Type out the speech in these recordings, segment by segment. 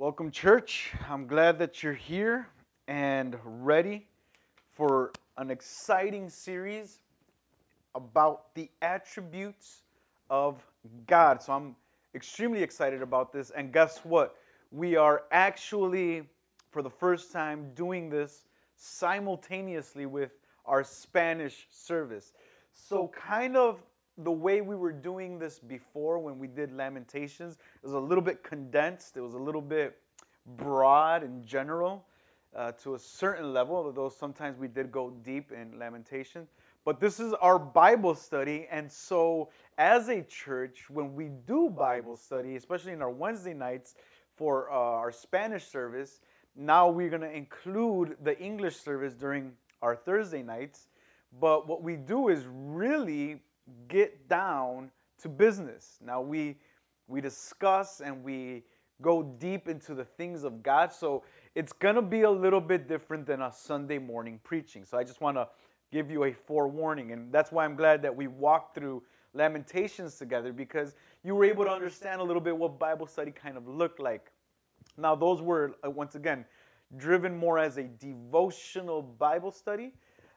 Welcome, church. I'm glad that you're here and ready for an exciting series about the attributes of God. So I'm extremely excited about this. And guess what? We are actually, for the first time, doing this simultaneously with our Spanish service. So, kind of the way we were doing this before when we did Lamentations it was a little bit condensed, it was a little bit broad and general uh, to a certain level, although sometimes we did go deep in Lamentations. But this is our Bible study, and so as a church, when we do Bible study, especially in our Wednesday nights for uh, our Spanish service, now we're going to include the English service during our Thursday nights. But what we do is really get down to business. Now we we discuss and we go deep into the things of God. So it's going to be a little bit different than a Sunday morning preaching. So I just want to give you a forewarning and that's why I'm glad that we walked through Lamentations together because you were able to understand a little bit what Bible study kind of looked like. Now those were uh, once again driven more as a devotional Bible study.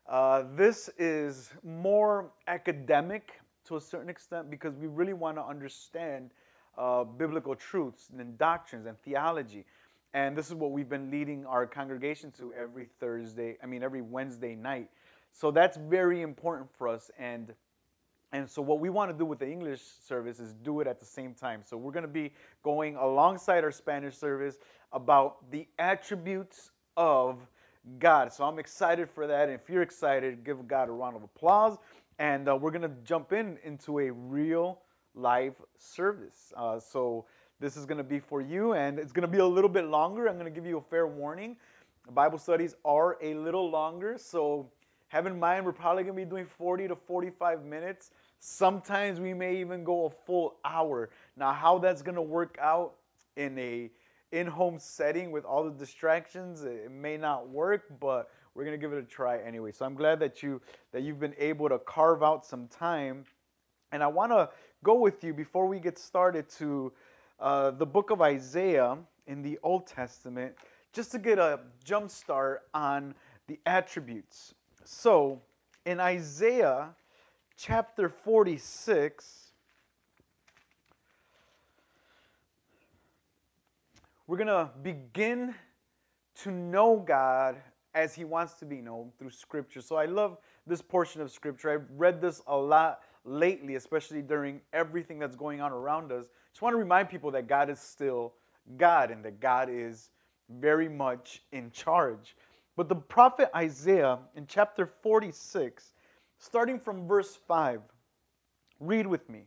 Uh, this is more academic to a certain extent because we really want to understand uh, biblical truths and doctrines and theology. And this is what we've been leading our congregation to every Thursday, I mean, every Wednesday night. So that's very important for us. And and so what we want to do with the English service is do it at the same time. So we're going to be going alongside our Spanish service about the attributes of God. So I'm excited for that. And if you're excited, give God a round of applause. And uh, we're going to jump in into a real live service. Uh, so this is going to be for you, and it's going to be a little bit longer. I'm going to give you a fair warning. Bible studies are a little longer, so have in mind we're probably going to be doing 40 to 45 minutes. Sometimes we may even go a full hour. Now, how that's going to work out in a in-home setting with all the distractions, it may not work, but we're going to give it a try anyway. So I'm glad that you that you've been able to carve out some time. And I want to go with you before we get started to uh, the book of Isaiah in the Old Testament, just to get a jump start on the attributes. So in Isaiah chapter 46, we're going to begin to know God as He wants to be known through Scripture. So I love this portion of Scripture. I've read this a lot lately, especially during everything that's going on around us. Just want to remind people that God is still God and that God is very much in charge. But the prophet Isaiah in chapter 46, starting from verse 5, read with me.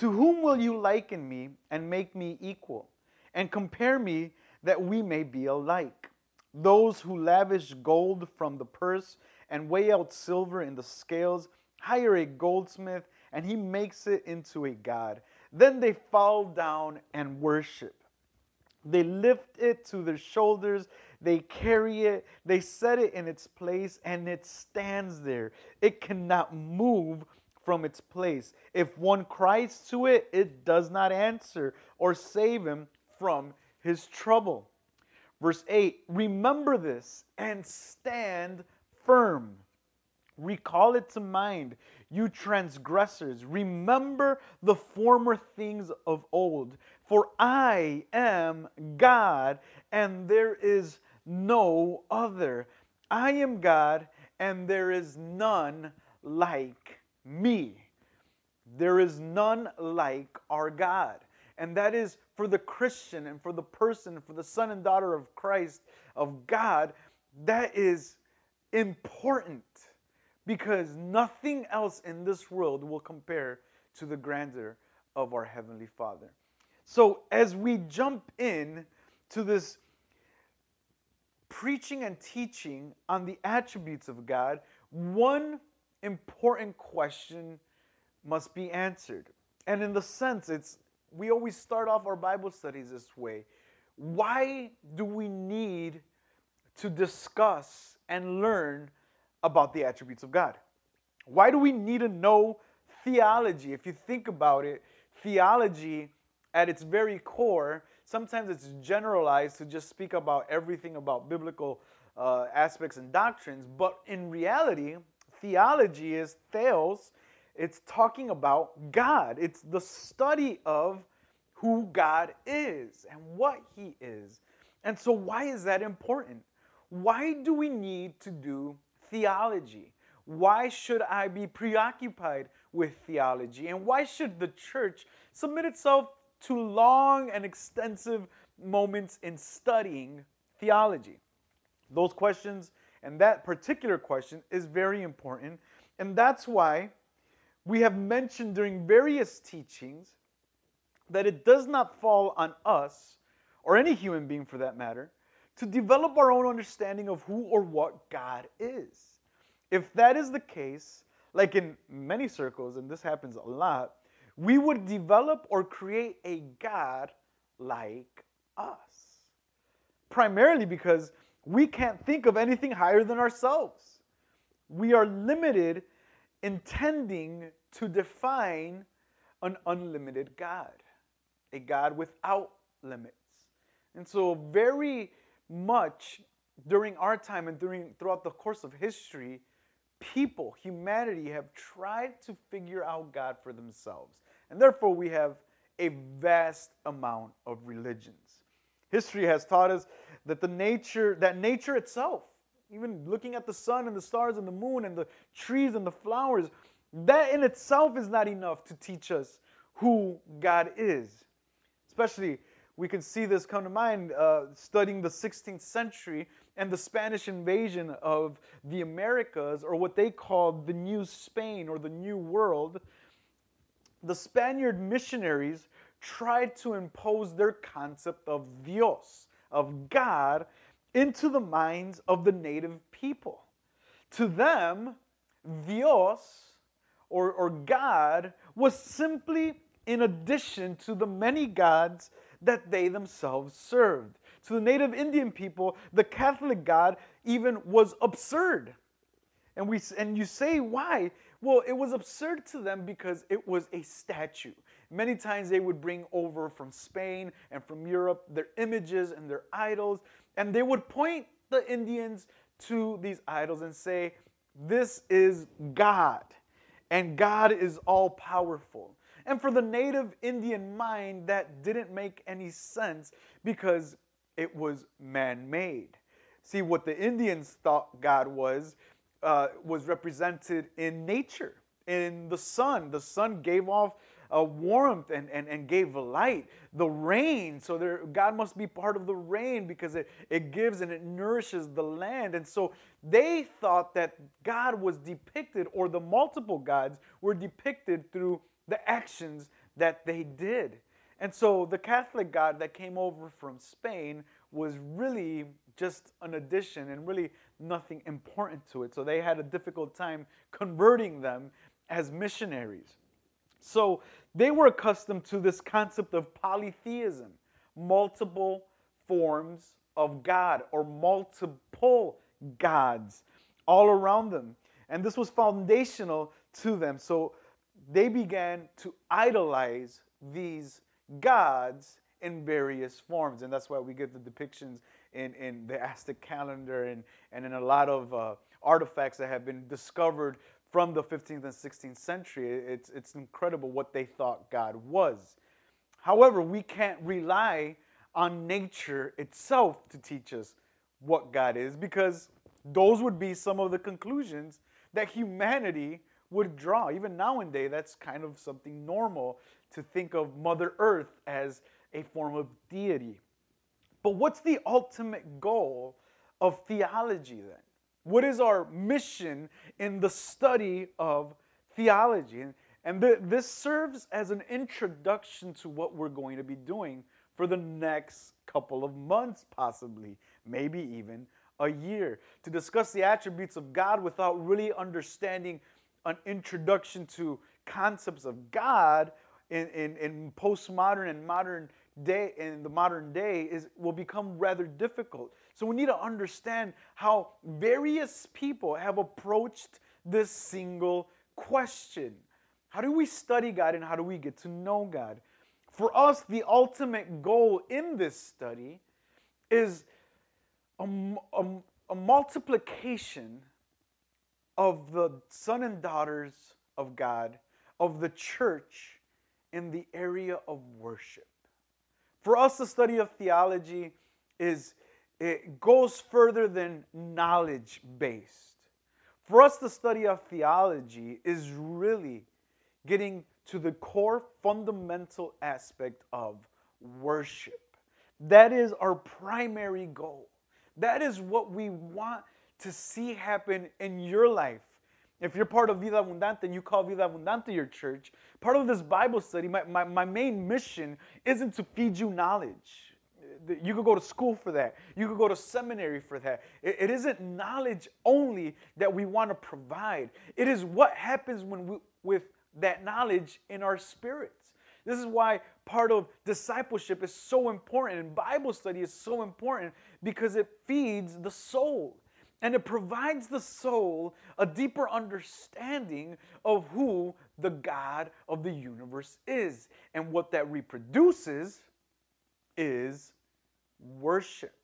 To whom will you liken me and make me equal, and compare me that we may be alike? Those who lavish gold from the purse and weigh out silver in the scales hire a goldsmith and he makes it into a god. Then they fall down and worship. They lift it to their shoulders, they carry it, they set it in its place, and it stands there. It cannot move from its place. If one cries to it, it does not answer or save him from his trouble. Verse 8 Remember this and stand firm. Recall it to mind, you transgressors. Remember the former things of old. For I am God, and there is no other. I am God, and there is none like me. There is none like our God. And that is for the Christian and for the person, for the son and daughter of Christ, of God, that is important because nothing else in this world will compare to the grandeur of our Heavenly Father. So, as we jump in to this preaching and teaching on the attributes of God, one important question must be answered. And in the sense, it's we always start off our Bible studies this way. Why do we need to discuss and learn about the attributes of God. Why do we need to know theology? If you think about it, theology at its very core sometimes it's generalized to just speak about everything about biblical uh, aspects and doctrines, but in reality, theology is theos. It's talking about God. It's the study of who God is and what He is. And so, why is that important? Why do we need to do theology? Why should I be preoccupied with theology? And why should the church submit itself to long and extensive moments in studying theology? Those questions and that particular question is very important. And that's why we have mentioned during various teachings that it does not fall on us, or any human being for that matter, to develop our own understanding of who or what God is. If that is the case, like in many circles, and this happens a lot, we would develop or create a God like us. Primarily because we can't think of anything higher than ourselves. We are limited intending to define an unlimited God, a God without limits. And so, very much during our time and during throughout the course of history, people, humanity, have tried to figure out God for themselves. And therefore, we have a vast amount of religions. History has taught us that the nature, that nature itself, even looking at the sun and the stars and the moon and the trees and the flowers, that in itself is not enough to teach us who God is. Especially, we can see this come to mind uh, studying the 16th century and the Spanish invasion of the Americas, or what they called the New Spain or the New World. The Spaniard missionaries tried to impose their concept of Dios, of God, into the minds of the native people. To them, Dios, or, or God, was simply in addition to the many gods that they themselves served. To the native Indian people, the Catholic God even was absurd. And, we, and you say, why? Well, it was absurd to them because it was a statue. Many times they would bring over from Spain and from Europe their images and their idols, and they would point the Indians to these idols and say, This is God, and God is all powerful. And for the native Indian mind, that didn't make any sense because it was man made. See, what the Indians thought God was, uh, was represented in nature, in the sun. The sun gave off a warmth and, and, and gave light. The rain, so there, God must be part of the rain because it, it gives and it nourishes the land. And so they thought that God was depicted, or the multiple gods were depicted through the actions that they did. And so the Catholic God that came over from Spain was really just an addition and really nothing important to it. So they had a difficult time converting them as missionaries. So they were accustomed to this concept of polytheism, multiple forms of God or multiple gods all around them. And this was foundational to them. So they began to idolize these gods in various forms. And that's why we get the depictions in, in the Aztec calendar and, and in a lot of uh, artifacts that have been discovered from the 15th and 16th century. It's, it's incredible what they thought God was. However, we can't rely on nature itself to teach us what God is because those would be some of the conclusions that humanity would draw. Even nowadays, that's kind of something normal to think of Mother Earth as a form of deity. But what's the ultimate goal of theology then? What is our mission in the study of theology? And, and th- this serves as an introduction to what we're going to be doing for the next couple of months, possibly, maybe even a year, to discuss the attributes of God without really understanding an introduction to concepts of God in, in, in postmodern and modern day in the modern day is will become rather difficult. So we need to understand how various people have approached this single question. How do we study God and how do we get to know God? For us, the ultimate goal in this study is a, a, a multiplication of the son and daughters of God, of the church in the area of worship. For us, the study of theology is it goes further than knowledge based. For us, the study of theology is really getting to the core fundamental aspect of worship. That is our primary goal. That is what we want to see happen in your life. If you're part of Vida Abundante and you call Vida Abundante your church, part of this Bible study, my, my, my main mission isn't to feed you knowledge. You could go to school for that. You could go to seminary for that. It, it isn't knowledge only that we want to provide. It is what happens when we, with that knowledge in our spirits. This is why part of discipleship is so important and Bible study is so important because it feeds the soul and it provides the soul a deeper understanding of who the God of the universe is. And what that reproduces is worship,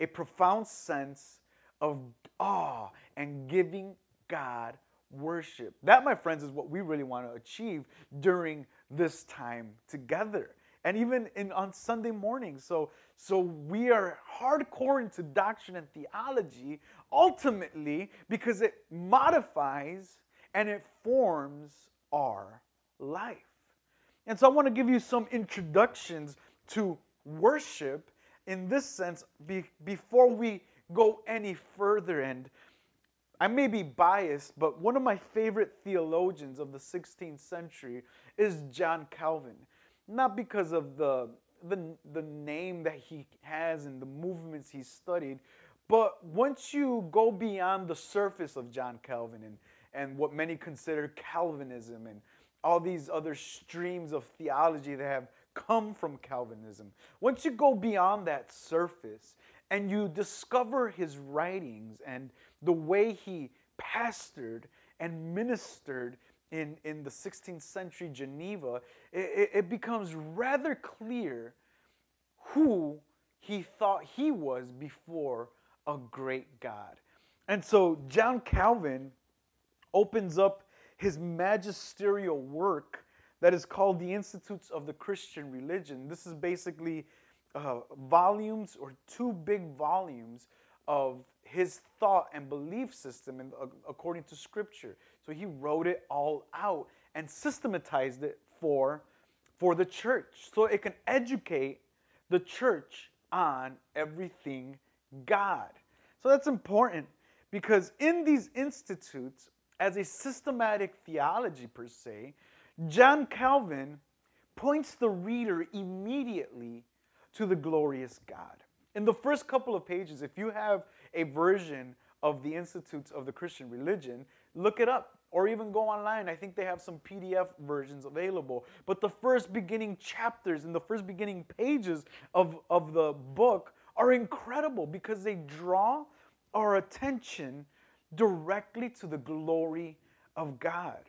a profound sense of awe and giving God worship. That, my friends, is what we really want to achieve during this time together. And even in on Sunday morning. So, so we are hardcore into doctrine and theology ultimately because it modifies and it forms our life. And so I want to give you some introductions to worship in this sense be, before we go any further. And I may be biased, but one of my favorite theologians of the 16th century is John Calvin. Not because of the, the, the name that he has and the movements he studied, but once you go beyond the surface of John Calvin and, and what many consider Calvinism and all these other streams of theology that have come from Calvinism, once you go beyond that surface and you discover his writings and the way he pastored and ministered in, in the 16th century Geneva, it, it becomes rather clear who he thought he was before a great God. And so John Calvin opens up his magisterial work that is called the Institutes of the Christian Religion. This is basically uh, volumes or two big volumes of his thought and belief system in, uh, according to Scripture. So he wrote it all out and systematized it for, for the church so it can educate the church on everything God. So that's important because in these institutes, as a systematic theology per se, John Calvin points the reader immediately to the glorious God. In the first couple of pages, if you have a version of the Institutes of the Christian Religion, look it up or even go online. I think they have some PDF versions available. But the first beginning chapters and the first beginning pages of, of the book are incredible because they draw our attention directly to the glory of God.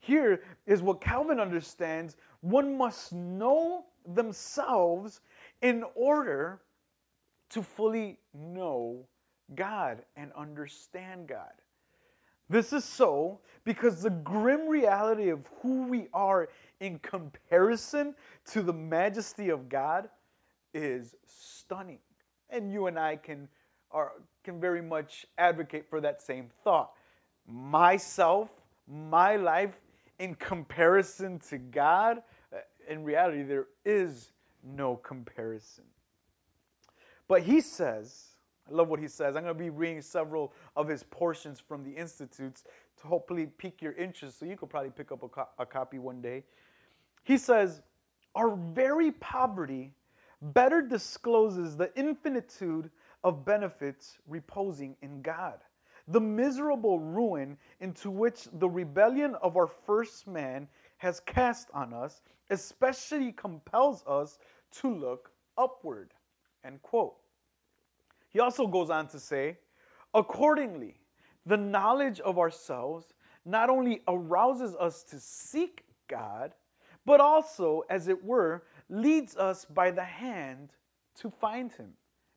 Here is what Calvin understands one must know themselves in order to fully know God and understand God. This is so because the grim reality of who we are in comparison to the majesty of God is stunning. And you and I can, are, can very much advocate for that same thought. Myself, my life, in comparison to God, uh, in reality, there is no comparison. But he says, I love what he says. I'm going to be reading several of his portions from the Institutes to hopefully pique your interest so you could probably pick up a, co- a copy one day. He says, Our very poverty better discloses the infinitude of benefits reposing in God. The miserable ruin into which the rebellion of our first man has cast on us especially compels us to look upward. End quote. He also goes on to say, accordingly, the knowledge of ourselves not only arouses us to seek God, but also, as it were, leads us by the hand to find him.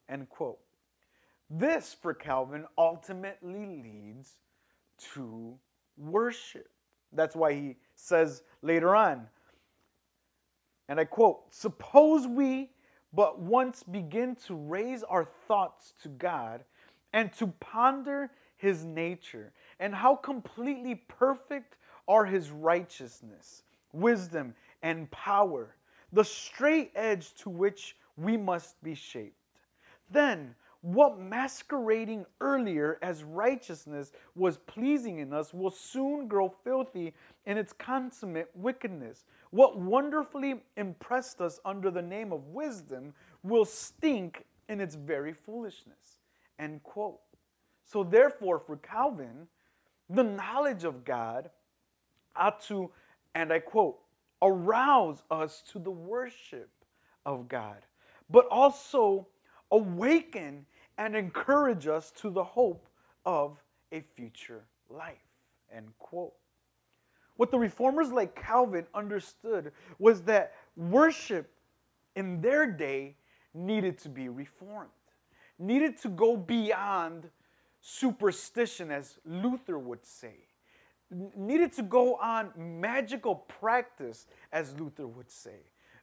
End quote. This, for Calvin, ultimately leads to worship. That's why he says later on, and I quote, Suppose we but once begin to raise our thoughts to God and to ponder his nature and how completely perfect are his righteousness, wisdom, and power, the straight edge to which we must be shaped. Then, what masquerading earlier as righteousness was pleasing in us will soon grow filthy in its consummate wickedness. What wonderfully impressed us under the name of wisdom will stink in its very foolishness. End quote. So, therefore, for Calvin, the knowledge of God ought to, and I quote, arouse us to the worship of God, but also awaken and encourage us to the hope of a future life. End quote. What the reformers like Calvin understood was that worship in their day needed to be reformed, needed to go beyond superstition, as Luther would say, needed to go on magical practice, as Luther would say.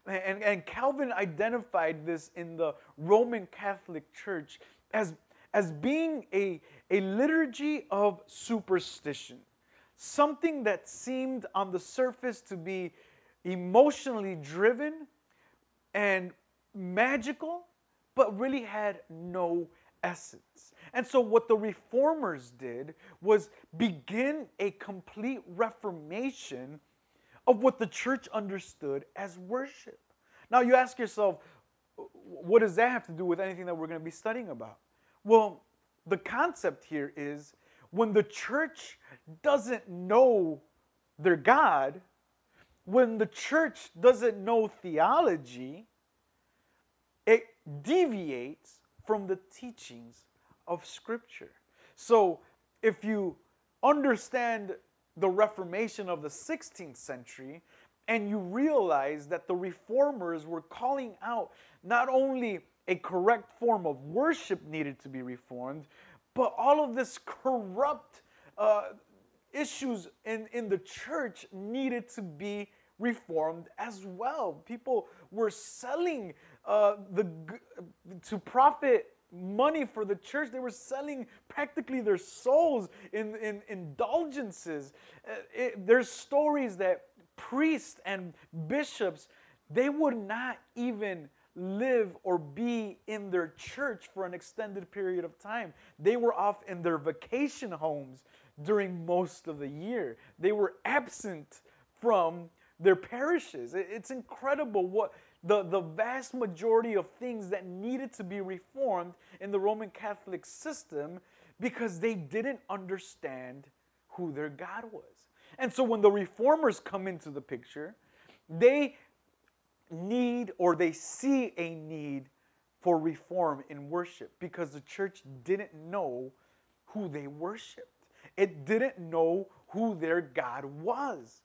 And, and Calvin identified this in the Roman Catholic Church as, as being a, a liturgy of superstition, something that seemed on the surface to be emotionally driven and magical, but really had no essence. And so, what the reformers did was begin a complete reformation of what the church understood as worship. Now, you ask yourself, what does that have to do with anything that we're going to be studying about? Well, the concept here is when the church doesn't know their God, when the church doesn't know theology, it deviates from the teachings of Scripture. So, if you understand the Reformation of the 16th century, and you realize that the reformers were calling out not only a correct form of worship needed to be reformed, but all of this corrupt uh, issues in, in the church needed to be reformed as well. People were selling uh, the to profit money for the church. They were selling practically their souls in, in indulgences. Uh, it, there's stories that priests and bishops they would not even live or be in their church for an extended period of time. They were off in their vacation homes during most of the year. They were absent from their parishes. It's incredible what the, the vast majority of things that needed to be reformed in the Roman Catholic system because they didn't understand who their God was. And so when the reformers come into the picture, they need or they see a need for reform in worship because the church didn't know who they worshiped. It didn't know who their God was.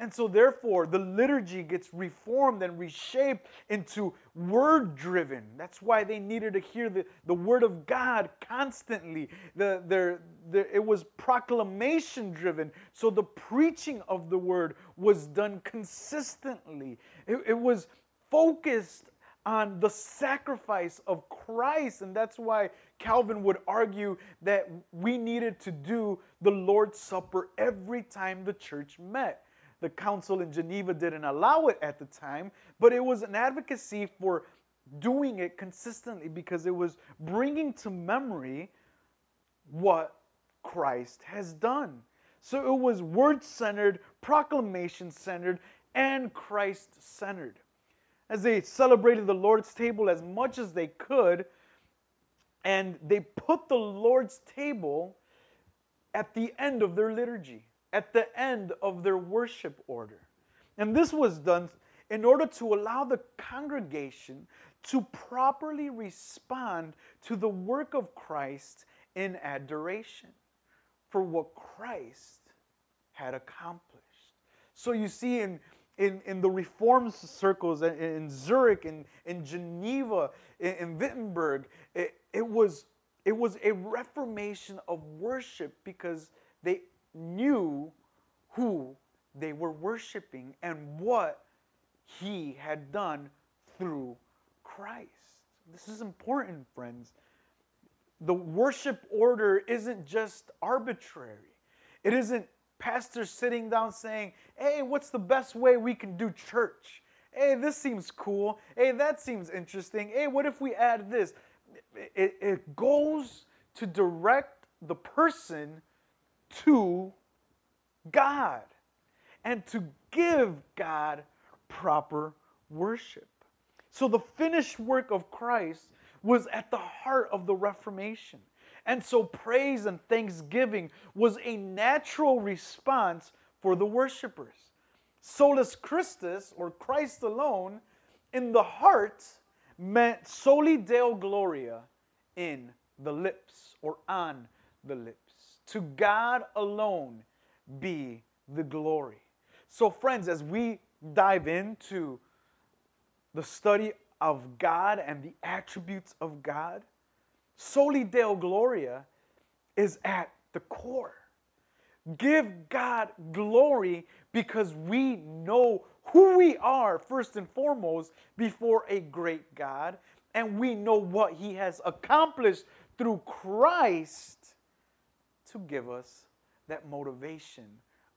And so, therefore, the liturgy gets reformed and reshaped into word driven. That's why they needed to hear the, the word of God constantly. The, their, their, it was proclamation driven. So, the preaching of the word was done consistently. It, it was focused on the sacrifice of Christ. And that's why Calvin would argue that we needed to do the Lord's Supper every time the church met the council in Geneva didn't allow it at the time, but it was an advocacy for doing it consistently because it was bringing to memory what Christ has done. So it was word centered, proclamation centered, and Christ centered. As they celebrated the Lord's table as much as they could, and they put the Lord's table at the end of their liturgy at the end of their worship order. And this was done in order to allow the congregation to properly respond to the work of Christ in adoration for what Christ had accomplished. So you see in in, in the reform circles in, in Zurich, in, in Geneva, in, in Wittenberg, it, it, was, it was a reformation of worship because they knew who they were worshiping and what he had done through Christ. This is important, friends. The worship order isn't just arbitrary. It isn't pastors sitting down saying, hey, what's the best way we can do church? Hey, this seems cool. Hey, that seems interesting. Hey, what if we add this? It, it goes to direct the person to God and to give God proper worship. So the finished work of Christ was at the heart of the Reformation. And so praise and thanksgiving was a natural response for the worshipers. Solus Christus, or Christ alone, in the heart meant soli Deo Gloria in the lips or on the lips. To God alone be the glory. So, friends, as we dive into the study of God and the attributes of God, Soli Deo Gloria is at the core. Give God glory because we know who we are, first and foremost, before a great God, and we know what He has accomplished through Christ to give us that motivation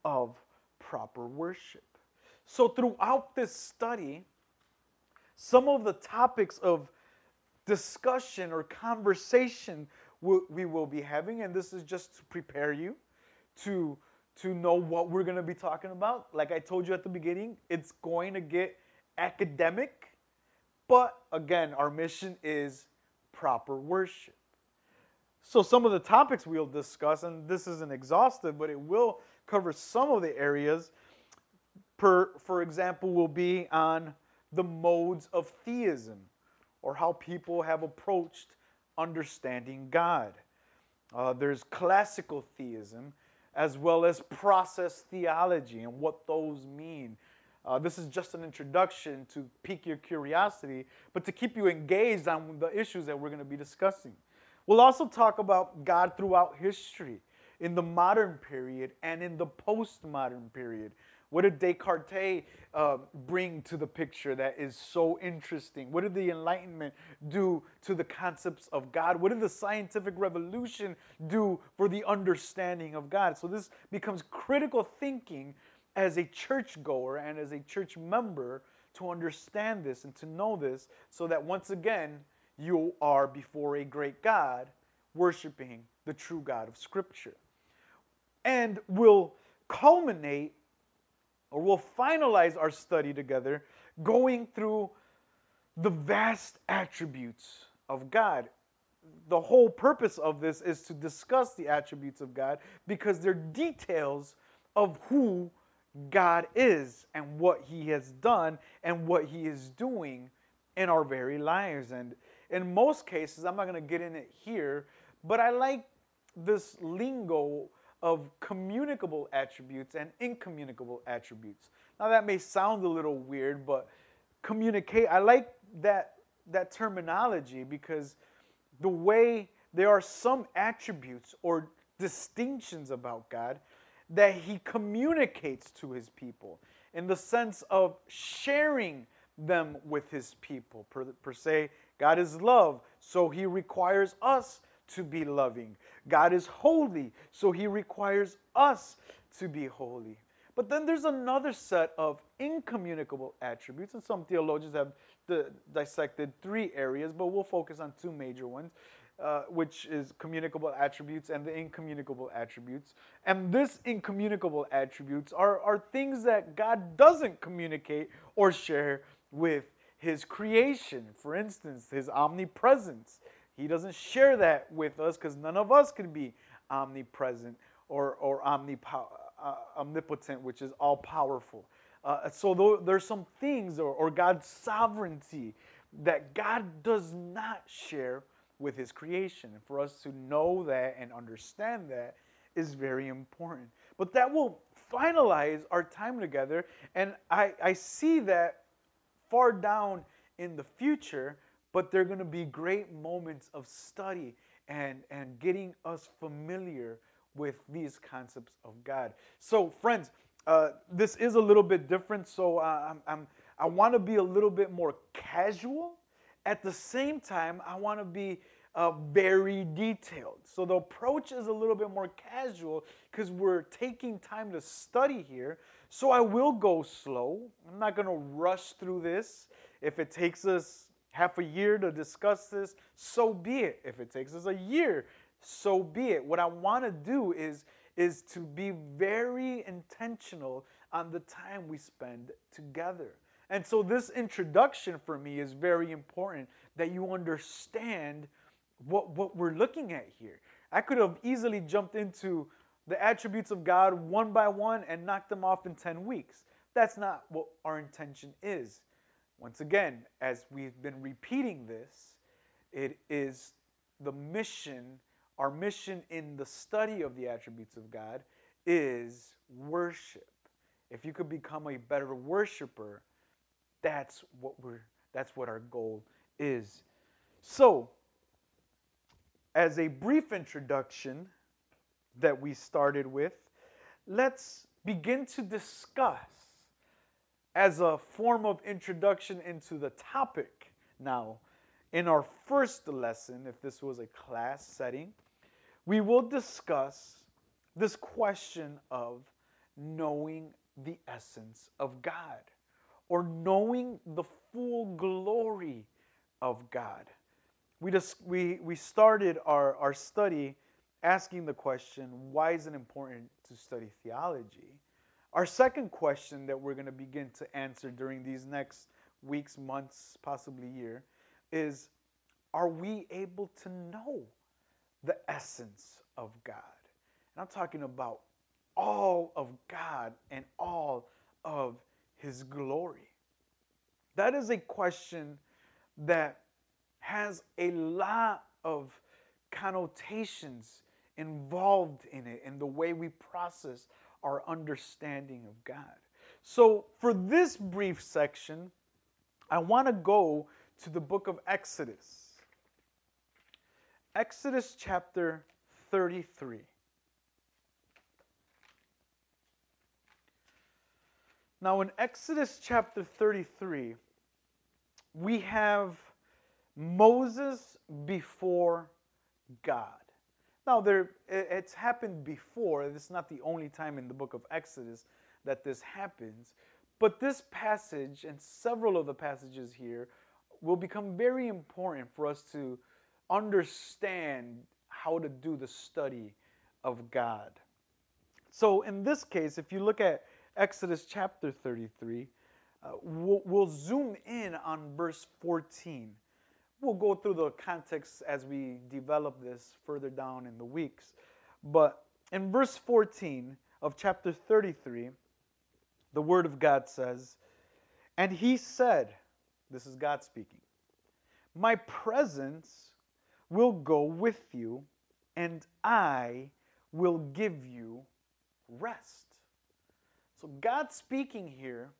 of proper worship. So, throughout this study, some of the topics of discussion or conversation we will be having, and this is just to prepare you to, to know what we're going to be talking about. Like I told you at the beginning, it's going to get academic, but again, our mission is proper worship. So, some of the topics we'll discuss, and this isn't exhaustive, but it will cover some of the areas. Per, for example, will be on the modes of theism or how people have approached understanding God. Uh, there's classical theism as well as process theology and what those mean. Uh, this is just an introduction to pique your curiosity, but to keep you engaged on the issues that we're going to be discussing. We'll also talk about God throughout history, in the modern period and in the postmodern period. What did Descartes uh, bring to the picture that is so interesting? What did the Enlightenment do to the concepts of God? What did the scientific revolution do for the understanding of God? So this becomes critical thinking as a churchgoer and as a church member to understand this and to know this so that once again you are before a great God worshiping the true God of Scripture. And we'll culminate or we'll finalize our study together going through the vast attributes of God. The whole purpose of this is to discuss the attributes of God because they're details of who God is and what He has done and what He is doing in our very lives. And in most cases, I'm not going to get in it here, but I like this lingo of communicable attributes and incommunicable attributes. Now that may sound a little weird, but communicate I like that that terminology because the way there are some attributes or distinctions about God that he communicates to his people in the sense of sharing them with his people. Per, per se, God is love, so he requires us to be loving. God is holy, so he requires us to be holy. But then there's another set of incommunicable attributes, and some theologians have dissected three areas, but we'll focus on two major ones, uh, which is communicable attributes and the incommunicable attributes. And this incommunicable attributes are, are things that God doesn't communicate or share with his creation. For instance, his omnipresence, he doesn't share that with us because none of us can be omnipresent or, or omnipo- uh, omnipotent, which is all powerful. Uh, so there's some things, or, or God's sovereignty, that God does not share with His creation. And for us to know that and understand that is very important. but that will finalize our time together. And I, I see that far down in the future, but they're going to be great moments of study and, and getting us familiar with these concepts of God. So, friends, uh, this is a little bit different. So, uh, I'm, I'm, I want to be a little bit more casual. At the same time, I want to be uh, very detailed. So the approach is a little bit more casual because we're taking time to study here. So I will go slow. I'm not going to rush through this. If it takes us half a year to discuss this, so be it. If it takes us a year, so be it. What I want to do is is to be very intentional on the time we spend together. And so this introduction for me is very important that you understand what, what we're looking at here. I could have easily jumped into the attributes of God one by one and knock them off in 10 weeks. That's not what our intention is. Once again, as we've been repeating this, it is the mission, our mission in the study of the attributes of God is worship. If you could become a better worshiper, that's what we're that's what our goal is. So, as a brief introduction that we started with, let's begin to discuss as a form of introduction into the topic now. In our first lesson, if this was a class setting, we will discuss this question of knowing the essence of God or knowing the full glory of God we, just, we, we started our, our study asking the question why is it important to study theology? Our second question that we're going to begin to answer during these next weeks, months, possibly year is are we able to know the essence of God? And I'm talking about all of God and all of His glory. That is a question that has a lot of connotations involved in it and the way we process our understanding of God. So, for this brief section, I want to go to the book of Exodus. Exodus chapter 33. Now, in Exodus chapter 33, we have Moses before God. Now, there, it's happened before. Is not the only time in the book of Exodus that this happens. But this passage and several of the passages here will become very important for us to understand how to do the study of God. So, in this case, if you look at Exodus chapter 33, uh, we'll, we'll zoom in on verse 14 we'll go through the context as we develop this further down in the weeks. But in verse 14 of chapter 33, the Word of God says, And he said, This is God speaking, My presence will go with you, and I will give you rest. So, God speaking here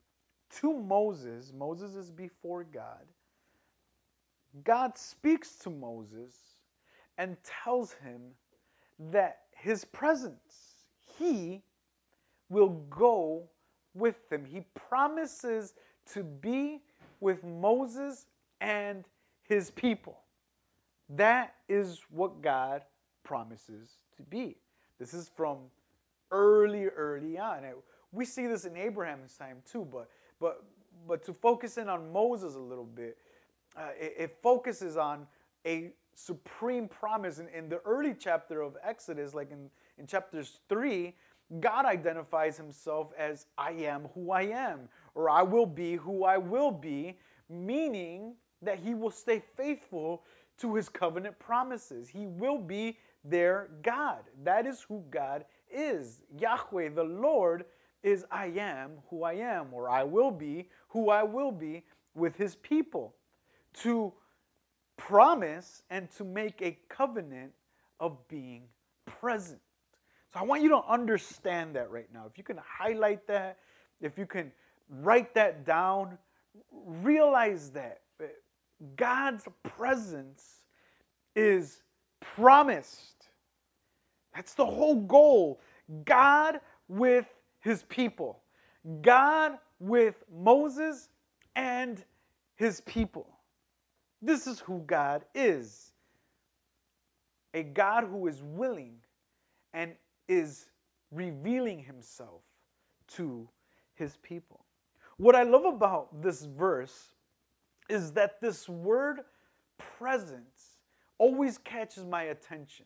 to Moses, Moses is before God God speaks to Moses and tells him that his presence, he will go with them. He promises to be with Moses and his people. That is what God promises to be. This is from early, early on. We see this in Abraham's time too, but but but to focus in on Moses a little bit, uh, it, it, focuses on a supreme promise. In, in the early chapter of Exodus, like in, in chapters 3, God identifies himself as I am who I am, or I will be who I will be, meaning that he will stay faithful to his covenant promises. He will be their God. That is who God is. Yahweh, the Lord, is I am who I am, or I will be who I will be with his people to promise and to make a covenant of being present. So I want you to understand that right now. If you can highlight that, if you can write that down, realize that God's presence is promised. That's the whole goal. God with his people, God with Moses and his people. This is who God is a God who is willing and is revealing himself to his people. What I love about this verse is that this word presence always catches my attention.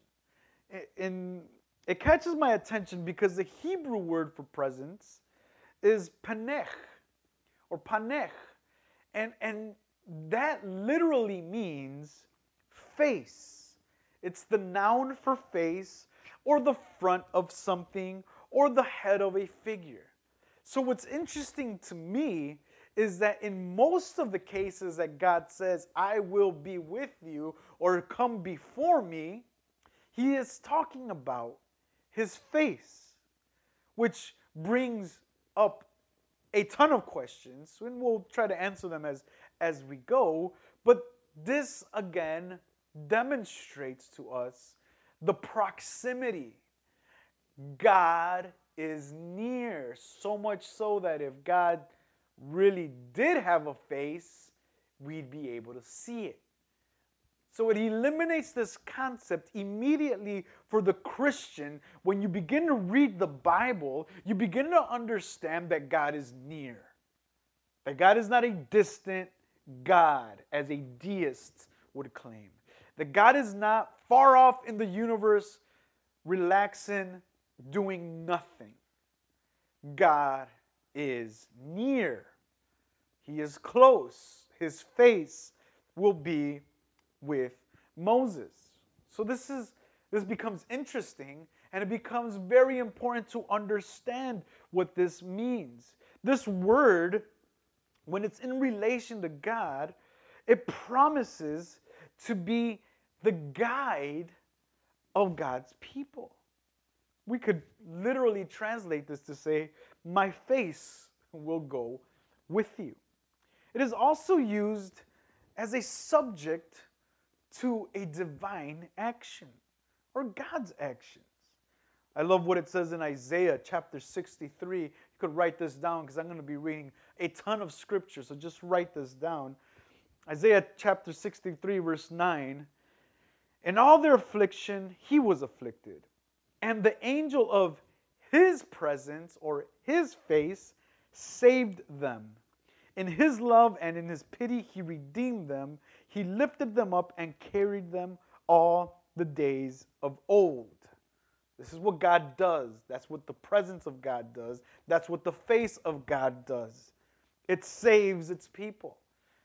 In, it catches my attention because the Hebrew word for presence is panech or panech. And, and that literally means face. It's the noun for face or the front of something or the head of a figure. So, what's interesting to me is that in most of the cases that God says, I will be with you or come before me, he is talking about his face, which brings up a ton of questions, and we'll try to answer them as, as we go. But this again demonstrates to us the proximity. God is near, so much so that if God really did have a face, we'd be able to see it. So it eliminates this concept immediately for the Christian. When you begin to read the Bible, you begin to understand that God is near. That God is not a distant God, as a deist would claim. That God is not far off in the universe, relaxing, doing nothing. God is near. He is close. His face will be with Moses. So this is this becomes interesting and it becomes very important to understand what this means. This word when it's in relation to God, it promises to be the guide of God's people. We could literally translate this to say, My face will go with you. It is also used as a subject to a divine action or God's actions. I love what it says in Isaiah chapter 63. Could write this down because I'm going to be reading a ton of scripture, so just write this down. Isaiah chapter 63, verse 9. In all their affliction, he was afflicted, and the angel of his presence or his face saved them. In his love and in his pity, he redeemed them. He lifted them up and carried them all the days of old. This is what God does. That's what the presence of God does. That's what the face of God does. It saves its people.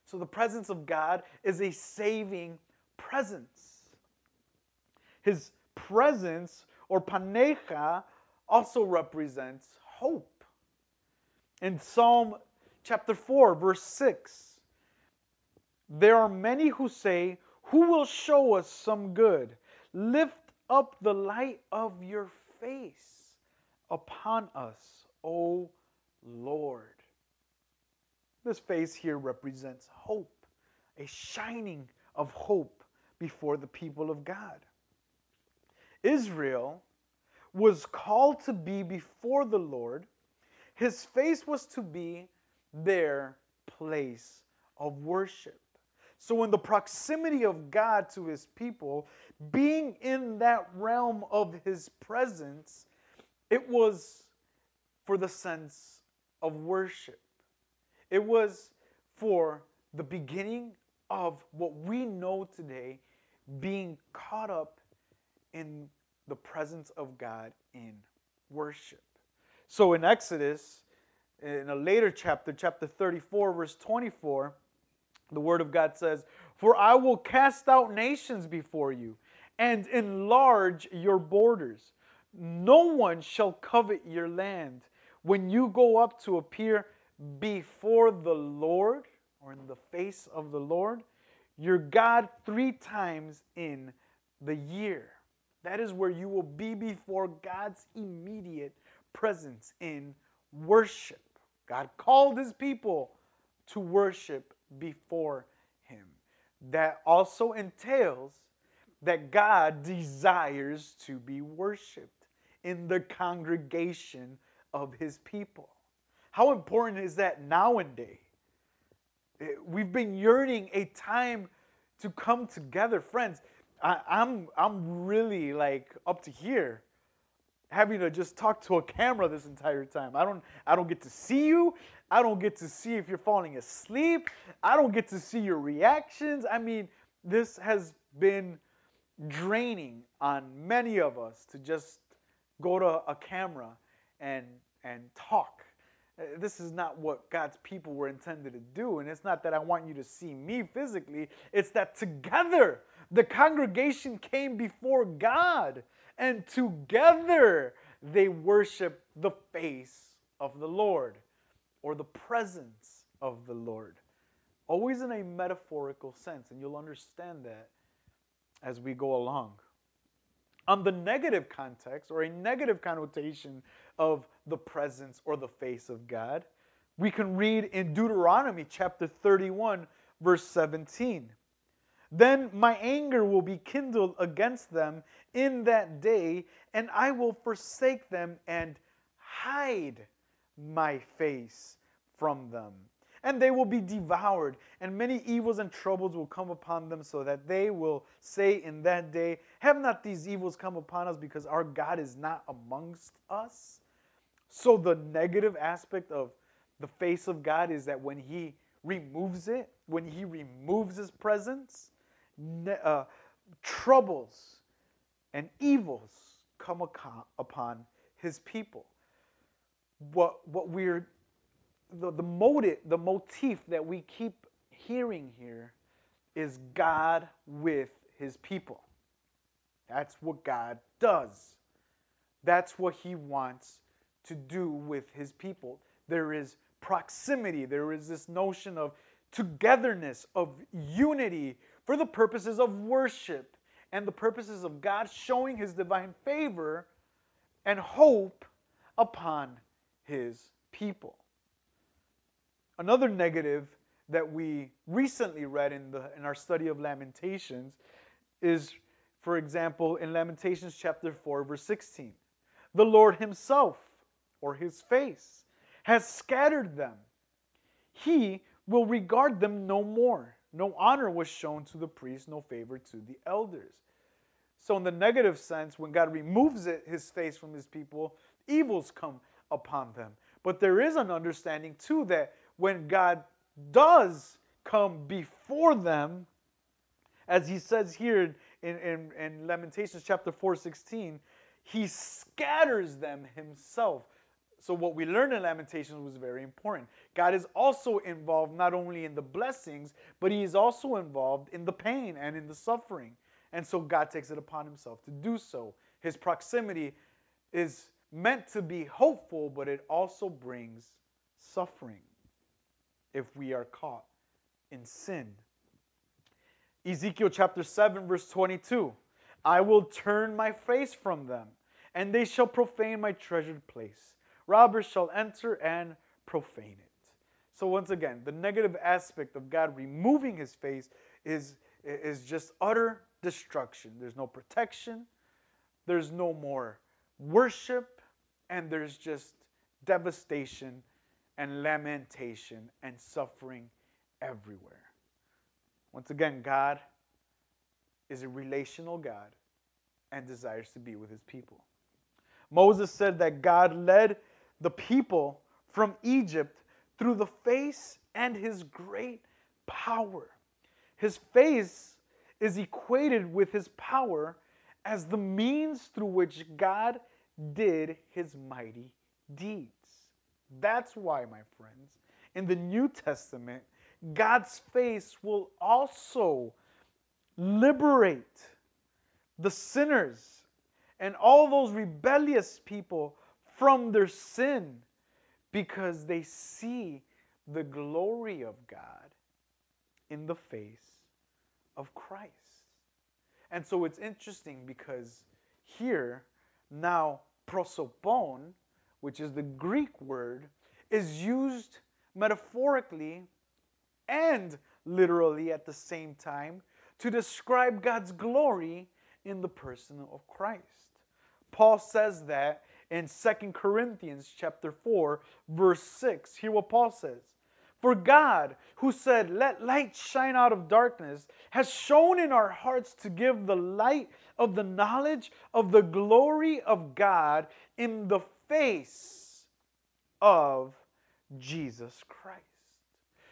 So the presence of God is a saving presence. His presence or panecha also represents hope. In Psalm chapter 4, verse 6. There are many who say, Who will show us some good? Lift up the light of your face upon us, O Lord. This face here represents hope, a shining of hope before the people of God. Israel was called to be before the Lord. His face was to be their place of worship. So, in the proximity of God to his people, being in that realm of his presence, it was for the sense of worship. It was for the beginning of what we know today being caught up in the presence of God in worship. So in Exodus, in a later chapter, chapter 34, verse 24, the Word of God says, For I will cast out nations before you and enlarge your borders. No one shall covet your land. When you go up to appear before the Lord, or in the face of the Lord, your God three times in the year. That is where you will be before God's immediate presence in worship. God called his people to worship before him. That also entails that God desires to be worshiped in the congregation of his people. How important is that nowadays? Eh, we've been yearning a time to come together, friends. I, I'm, I'm really like up to here having to just talk to a camera this entire time. I don't I don't get to see you. I don't get to see if you're falling asleep. I don't get to see your reactions. I mean, this has been draining on many of us to just go to a camera and and talk. Uh, this is not what God's people were intended to do. And it's not that I want you to see me physically, it's that together the congregation came before God and together they worship the face of the Lord or the presence of the Lord. Always in a metaphorical sense, and you'll understand that as we go along. On the negative context or a negative connotation of the presence or the face of God, we can read in Deuteronomy chapter 31, verse 17. Then my anger will be kindled against them in that day, and I will forsake them and hide my face from them. And they will be devoured, and many evils and troubles will come upon them, so that they will say in that day, Have not these evils come upon us because our God is not amongst us? So, the negative aspect of the face of God is that when He removes it, when He removes His presence, uh, troubles and evils come upon his people. What, what we're, the, the motive, the motif that we keep hearing here is God with his people. That's what God does. That's what he wants to do with his people. There is proximity, there is this notion of togetherness, of unity for the purposes of worship and the purposes of God showing his divine favor and hope upon his people. Another negative that we recently read in, the, in our study of Lamentations is, for example, in Lamentations chapter 4, verse 16. The Lord himself, or his face, has scattered them. He will regard them no more. No honor was shown to the priest, no favor to the elders. So, in the negative sense, when God removes it, his face from his people, evils come upon them. But there is an understanding too that when God does come before them, as he says here in, in, in Lamentations chapter 4 16, he scatters them himself. So, what we learned in Lamentations was very important. God is also involved not only in the blessings, but He is also involved in the pain and in the suffering. And so, God takes it upon Himself to do so. His proximity is meant to be hopeful, but it also brings suffering if we are caught in sin. Ezekiel chapter 7, verse 22 I will turn my face from them, and they shall profane my treasured place robbers shall enter and profane it. So, once again, the negative aspect of God removing his face is, is just utter destruction. There's no protection, there's no more worship, and there's just devastation and lamentation and suffering everywhere. Once again, God is a relational God and desires to be with his people. Moses said that God led the people from Egypt through the face and his great power. His face is equated with his power as the means through which God did his mighty deeds. That's why, my friends, in the New Testament, God's face will also liberate the sinners and all those rebellious people from their sin because they see the glory of God in the face of Christ. And so it's interesting because here, now prosopon, which is the Greek word, is used metaphorically and literally at the same time to describe God's glory in the person of Christ. Paul says that in 2 Corinthians chapter 4 verse 6. Hear what Paul says. For God, who said, Let light shine out of darkness, has shown in our hearts to give the light of the knowledge of the glory of God in the face of Jesus Christ.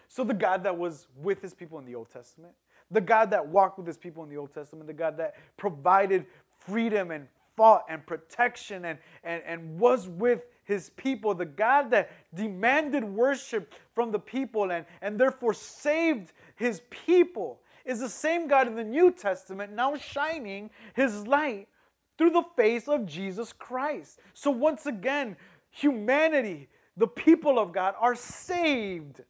So, the God that was with his people in the Old Testament, the God that walked with his people in the Old Testament, the God that provided freedom and fought and protection and, and, and was with his people, the God that demanded worship from the people and, and therefore saved his people, is the same God in the New Testament now shining his light through the face of Jesus Christ. So once again, humanity, the people of God, are saved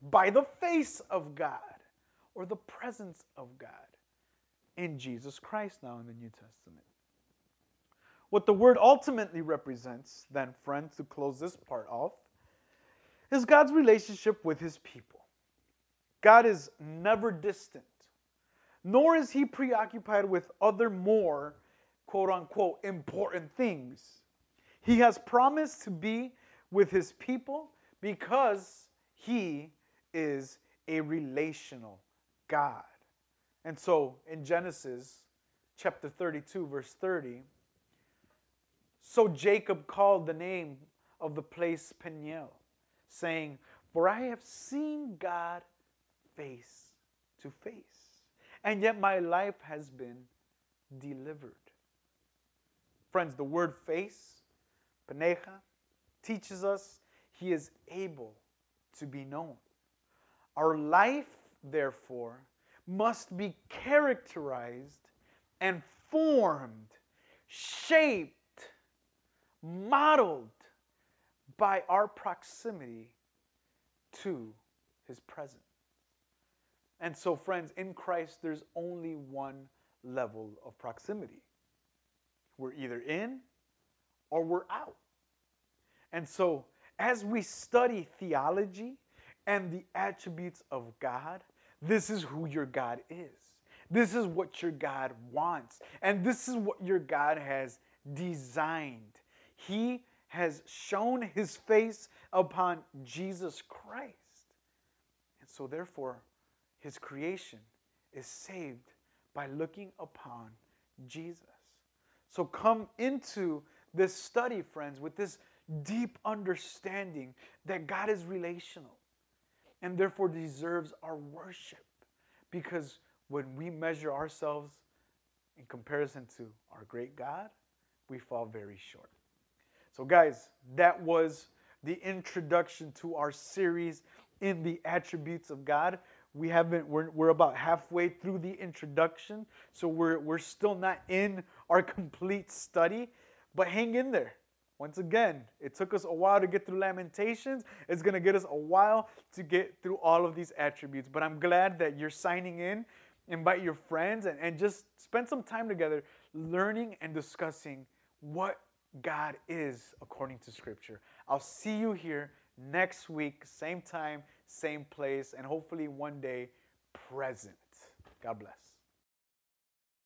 by the face of God or the presence of God in Jesus Christ now in the New Testament. What the word ultimately represents, then, friends, to close this part off, is God's relationship with his people. God is never distant, nor is he preoccupied with other more, quote unquote, important things. He has promised to be with his people because he is a relational God. And so in Genesis chapter 32, verse 30, so Jacob called the name of the place Peniel, saying, For I have seen God face to face, and yet my life has been delivered. Friends, the word face, Peneja, teaches us he is able to be known. Our life, therefore, must be characterized and formed, shaped, modeled by our proximity to his presence. And so, friends, in Christ, there's only one level of proximity. We're either in or we're out. And so, as we study theology and the attributes of God, this is who your God is. This is what your God wants. And this is what your God has designed. He has shown his face upon Jesus Christ. And so, therefore, his creation is saved by looking upon Jesus. So, come into this study, friends, with this deep understanding that God is relational and therefore deserves our worship. Because when we measure ourselves in comparison to our great God, we fall very short. So, guys, that was the introduction to our series in the attributes of God. We haven't, we're, we're about halfway through the introduction, so we're, we're still not in our complete study, but hang in there. Once again, it took us a while to get through Lamentations. It's going to get us a while to get through all of these attributes. But I'm glad that you're signing in. Invite your friends and, and just spend some time together learning and discussing what God is according to Scripture. I'll see you here next week, same time, same place, and hopefully one day present. God bless.